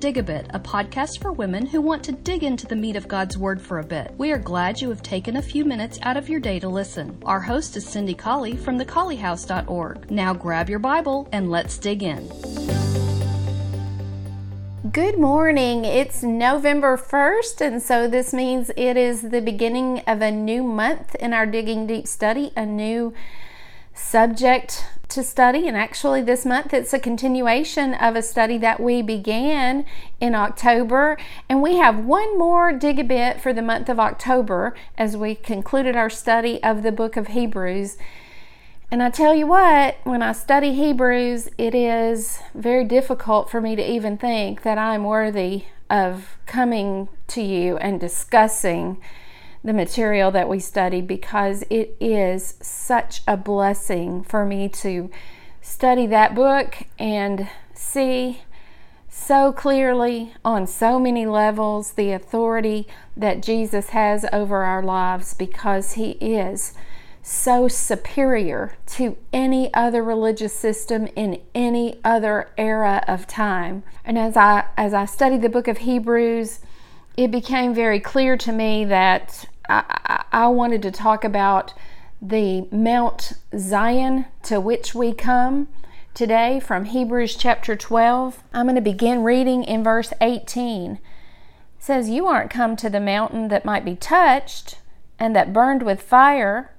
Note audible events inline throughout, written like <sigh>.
Dig a Bit, a podcast for women who want to dig into the meat of God's Word for a bit. We are glad you have taken a few minutes out of your day to listen. Our host is Cindy Colley from thecolleyhouse.org. Now grab your Bible and let's dig in. Good morning. It's November 1st, and so this means it is the beginning of a new month in our Digging Deep study, a new subject to study. And actually, this month it's a continuation of a study that we began in October. And we have one more dig a bit for the month of October as we concluded our study of the book of Hebrews. And I tell you what, when I study Hebrews, it is very difficult for me to even think that I'm worthy of coming to you and discussing the material that we study because it is such a blessing for me to study that book and see so clearly on so many levels the authority that Jesus has over our lives because he is so superior to any other religious system in any other era of time. And as I as I study the book of Hebrews, it became very clear to me that I, I, wanted to talk about the Mount Zion to which we come today from Hebrews chapter 12. I'm going to begin reading in verse 18. It says, You aren't come to the mountain that might be touched and that burned with fire,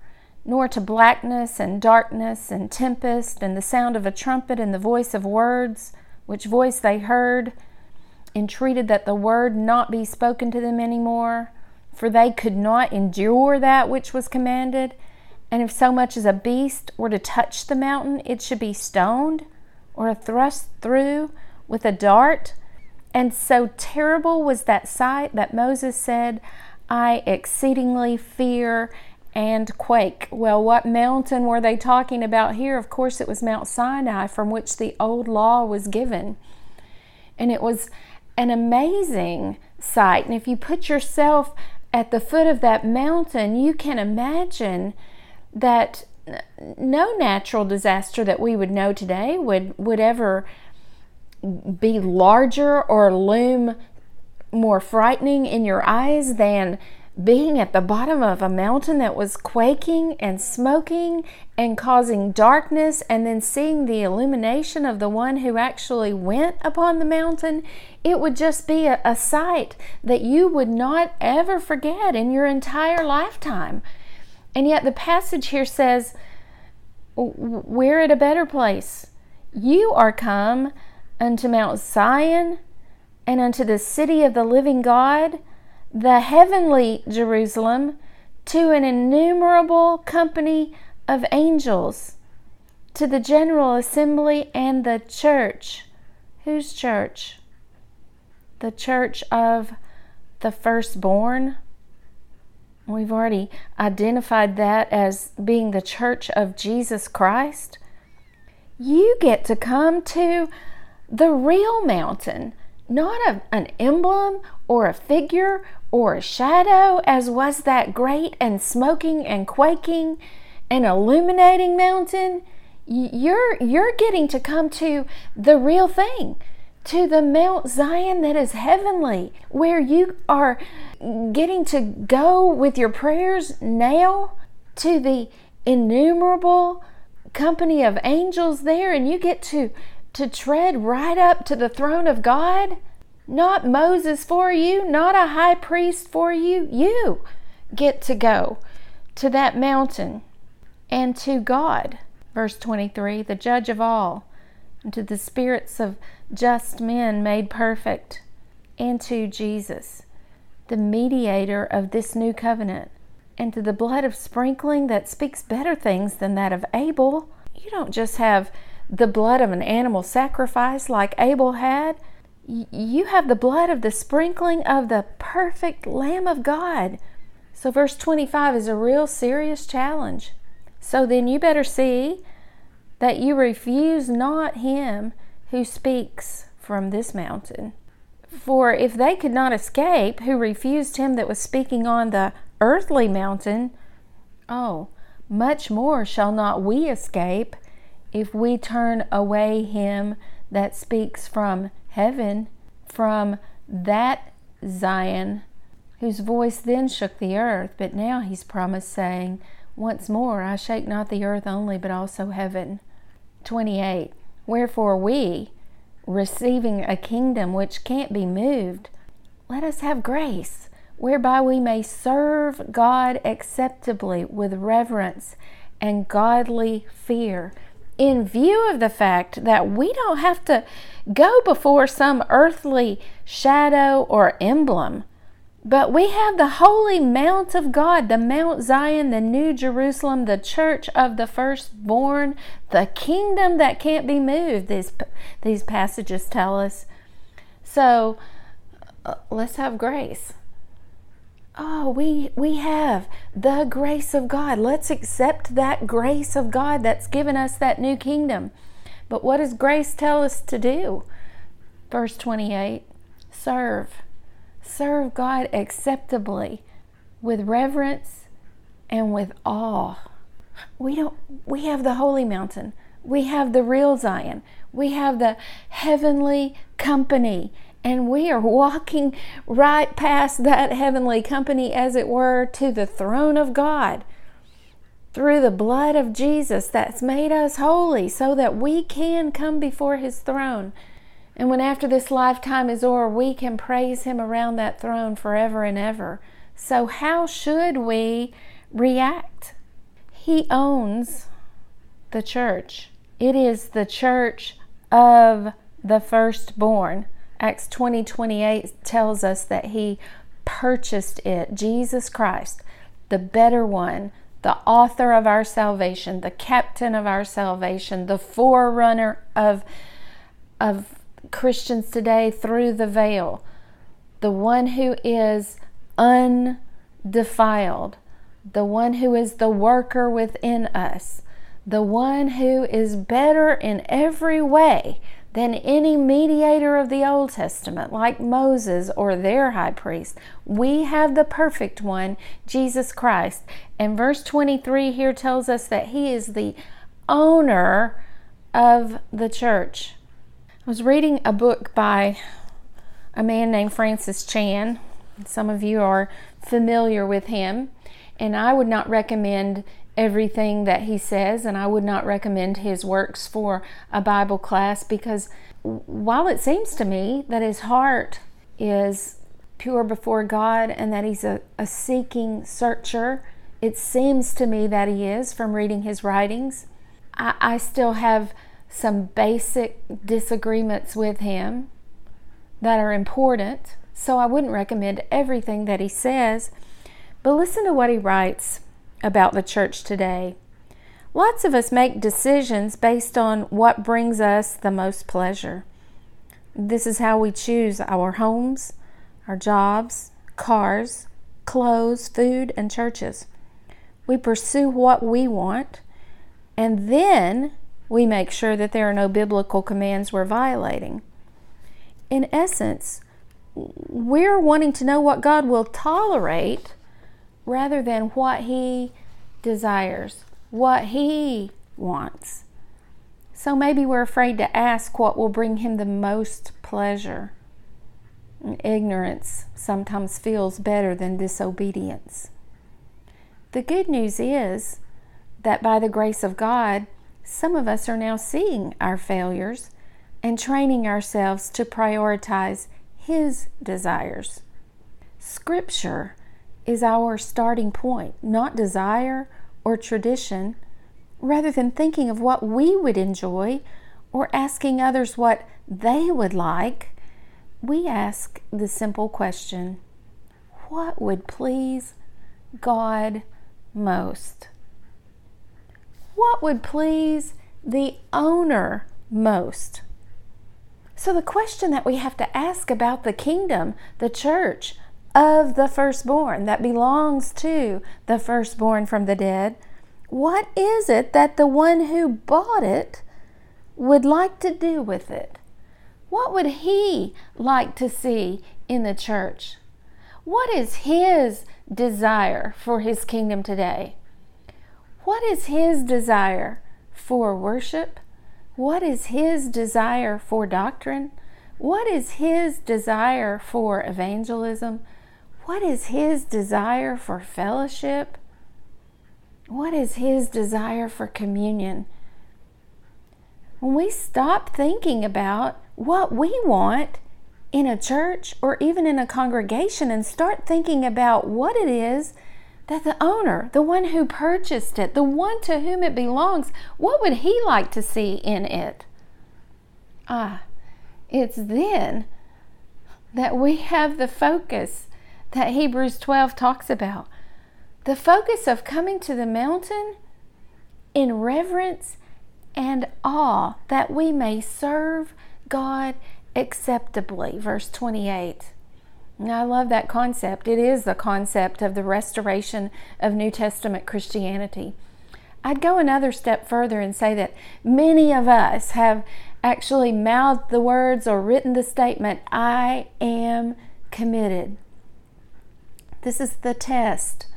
nor to blackness and darkness and tempest and the sound of a trumpet and the voice of words, which voice they heard entreated that the word not be spoken to them any more, for they could not endure that which was commanded. And if so much as a beast were to touch the mountain, it should be stoned or thrust through with a dart. And so terrible was that sight that Moses said, I exceedingly fear and quake. Well, what mountain were they talking about here? Of course, it was Mount Sinai from which the old law was given. And it was an amazing sight. And if you put yourself at the foot of that mountain, you can imagine that no natural disaster that we would know today would, would ever be larger or loom more frightening in your eyes than being at the bottom of a mountain that was quaking and smoking and causing darkness, and then seeing the illumination of the one who actually went upon the mountain, it would just be a, a sight that you would not ever forget in your entire lifetime. And yet, the passage here says, We're at a better place. You are come unto Mount Zion and unto the city of the living God the heavenly Jerusalem to an innumerable company of angels, to the general assembly and the church. Whose church? The church of the firstborn. We've already identified that as being the church of Jesus Christ. You get to come to the real mountain, not a, an emblem or a figure or a shadow, as was that great and smoking and quaking and illuminating mountain. You're, you're getting to come to the real thing, to the Mount Zion that is heavenly, where you are getting to go with your prayers now to the innumerable company of angels there, and you get to, to tread right up to the throne of God not Moses for you, not a high priest for you. You get to go to that mountain and to God. Verse 23 the judge of all, and to the spirits of just men made perfect, and to Jesus, the mediator of this new covenant, and to the blood of sprinkling that speaks better things than that of Abel. You don't just have the blood of an animal sacrifice like Abel had you have the blood of the sprinkling of the perfect Lamb of God. So, verse 25 is a real serious challenge. So, then you better see that you refuse not him who speaks from this mountain. For if they could not escape who refused him that was speaking on the earthly mountain, oh, much more shall not we escape if we turn away him that speaks from heaven. from that Zion whose voice then shook the earth, but now he's promised, saying, Once more I shake not the earth only, but also heaven. 28. Wherefore we, receiving a kingdom which can't be moved, let us have grace, whereby we may serve God acceptably with reverence and godly fear in view of the fact that we don't have to go before some earthly shadow or emblem, but we have the holy mount of God, the Mount Zion, the New Jerusalem, the church of the firstborn, the kingdom that can't be moved, these, these passages tell us. So uh, let's have grace. Oh, we we have the grace of God. Let's accept that grace of God that's given us that new kingdom. But what does grace tell us to do? Verse 28 serve. Serve God acceptably with reverence and with awe. We don't we have the holy mountain. We have the real Zion. We have the heavenly company and we are walking right past that heavenly company, as it were, to the throne of God through the blood of Jesus that's made us holy so that we can come before his throne. And when after this lifetime is o'er, we can praise him around that throne forever and ever. So, how should we react? He owns the church, it is the church of the firstborn. Acts 20 28 tells us that he purchased it. Jesus Christ, the better one, the author of our salvation, the captain of our salvation, the forerunner of, of Christians today through the veil, the one who is undefiled, the one who is the worker within us, the one who is better in every way than any mediator of the Old Testament, like Moses or their high priest. We have the perfect one, Jesus Christ. And verse 23 here tells us that he is the owner of the church. I was reading a book by a man named Francis Chan. Some of you are familiar with him, and I would not recommend everything that he says, and I would not recommend his works for a Bible class because while it seems to me that his heart is pure before God and that he's a, a seeking searcher, it seems to me that he is from reading his writings. I, I still have some basic disagreements with him that are important, so I wouldn't recommend everything that he says. But listen to what he writes about the church today. Lots of us make decisions based on what brings us the most pleasure. This is how we choose our homes, our jobs, cars, clothes, food, and churches. We pursue what we want, and then we make sure that there are no biblical commands we're violating. In essence, we're wanting to know what God will tolerate rather than what He desires, what He wants. So maybe we're afraid to ask what will bring Him the most pleasure. Ignorance sometimes feels better than disobedience. The good news is that by the grace of God, some of us are now seeing our failures and training ourselves to prioritize His desires. Scripture is our starting point, not desire or tradition, rather than thinking of what we would enjoy or asking others what they would like. We ask the simple question what would please God most? What would please the owner most? So, the question that we have to ask about the kingdom, the church, of the firstborn that belongs to the firstborn from the dead, what is it that the one who bought it would like to do with it? What would he like to see in the church? What is his desire for his kingdom today? What is his desire for worship? What is his desire for doctrine? What is His desire for evangelism? What is His desire for fellowship? What is His desire for communion? When we stop thinking about what we want in a church or even in a congregation and start thinking about what it is that the owner, the one who purchased it, the one to whom it belongs, what would he like to see in it? Ah, it's then that we have the focus that Hebrews 12 talks about. The focus of coming to the mountain in reverence and awe that we may serve God acceptably. Verse 28. And I love that concept. It is the concept of the restoration of New Testament Christianity. I'd go another step further and say that many of us have actually mouthed the words or written the statement, I am committed. This is the test.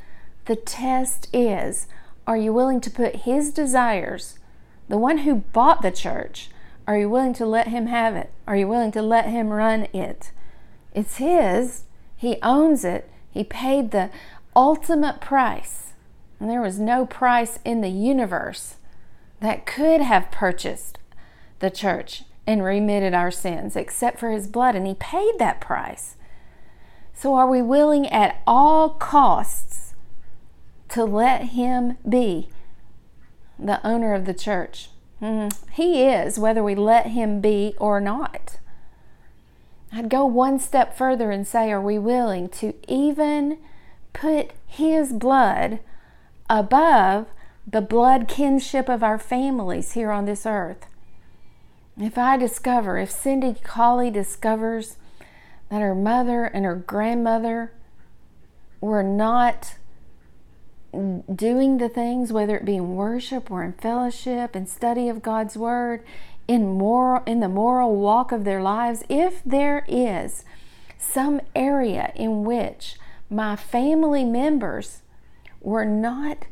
The test is are you willing to put His desires, the one who bought the church, are you willing to let Him have it? Are you willing to let Him run it? It's His. He owns it. He paid the ultimate price. And there was no price in the universe that could have purchased the church and remitted our sins except for His blood. And He paid that price. So, are we willing at all costs to let Him be the owner of the church? Mm-hmm. He is, whether we let Him be or not. I'd go one step further and say, are we willing to even put His blood above the blood kinship of our families here on this earth? If I discover, if Cindy Colley discovers that her mother and her grandmother were not doing the things, whether it be in worship or in fellowship and study of God's Word, in moral in the moral walk of their lives if there is some area in which my family members were not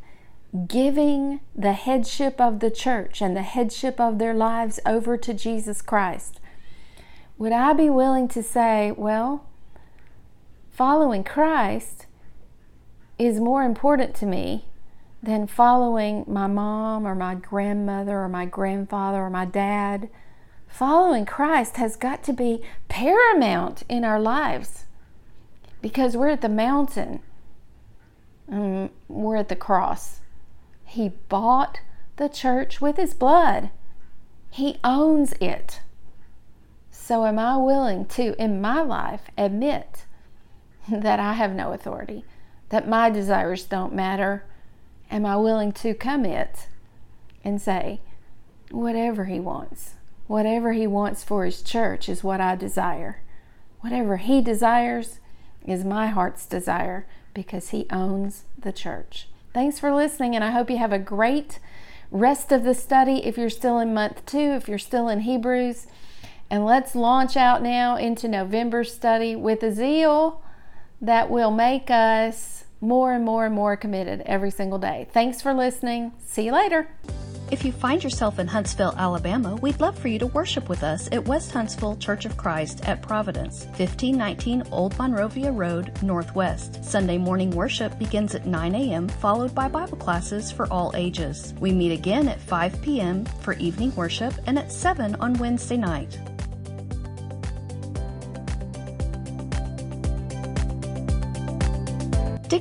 giving the headship of the church and the headship of their lives over to Jesus Christ, would I be willing to say, well, following Christ is more important to me than following my mom or my grandmother or my grandfather or my dad. Following Christ has got to be paramount in our lives because we're at the mountain, and we're at the cross. He bought the church with his blood, he owns it. So, am I willing to, in my life, admit <laughs> that I have no authority, that my desires don't matter? am I willing to commit and say, whatever He wants, whatever He wants for His church is what I desire. Whatever He desires is my heart's desire because He owns the church. Thanks for listening, and I hope you have a great rest of the study if you're still in month two, if you're still in Hebrews. And let's launch out now into November's study with a zeal that will make us more and more and more committed every single day. Thanks for listening. See you later. If you find yourself in Huntsville, Alabama, we'd love for you to worship with us at West Huntsville Church of Christ at Providence, 1519 Old Monrovia Road, Northwest. Sunday morning worship begins at 9 a.m., followed by Bible classes for all ages. We meet again at 5 p.m. for evening worship and at 7 on Wednesday night.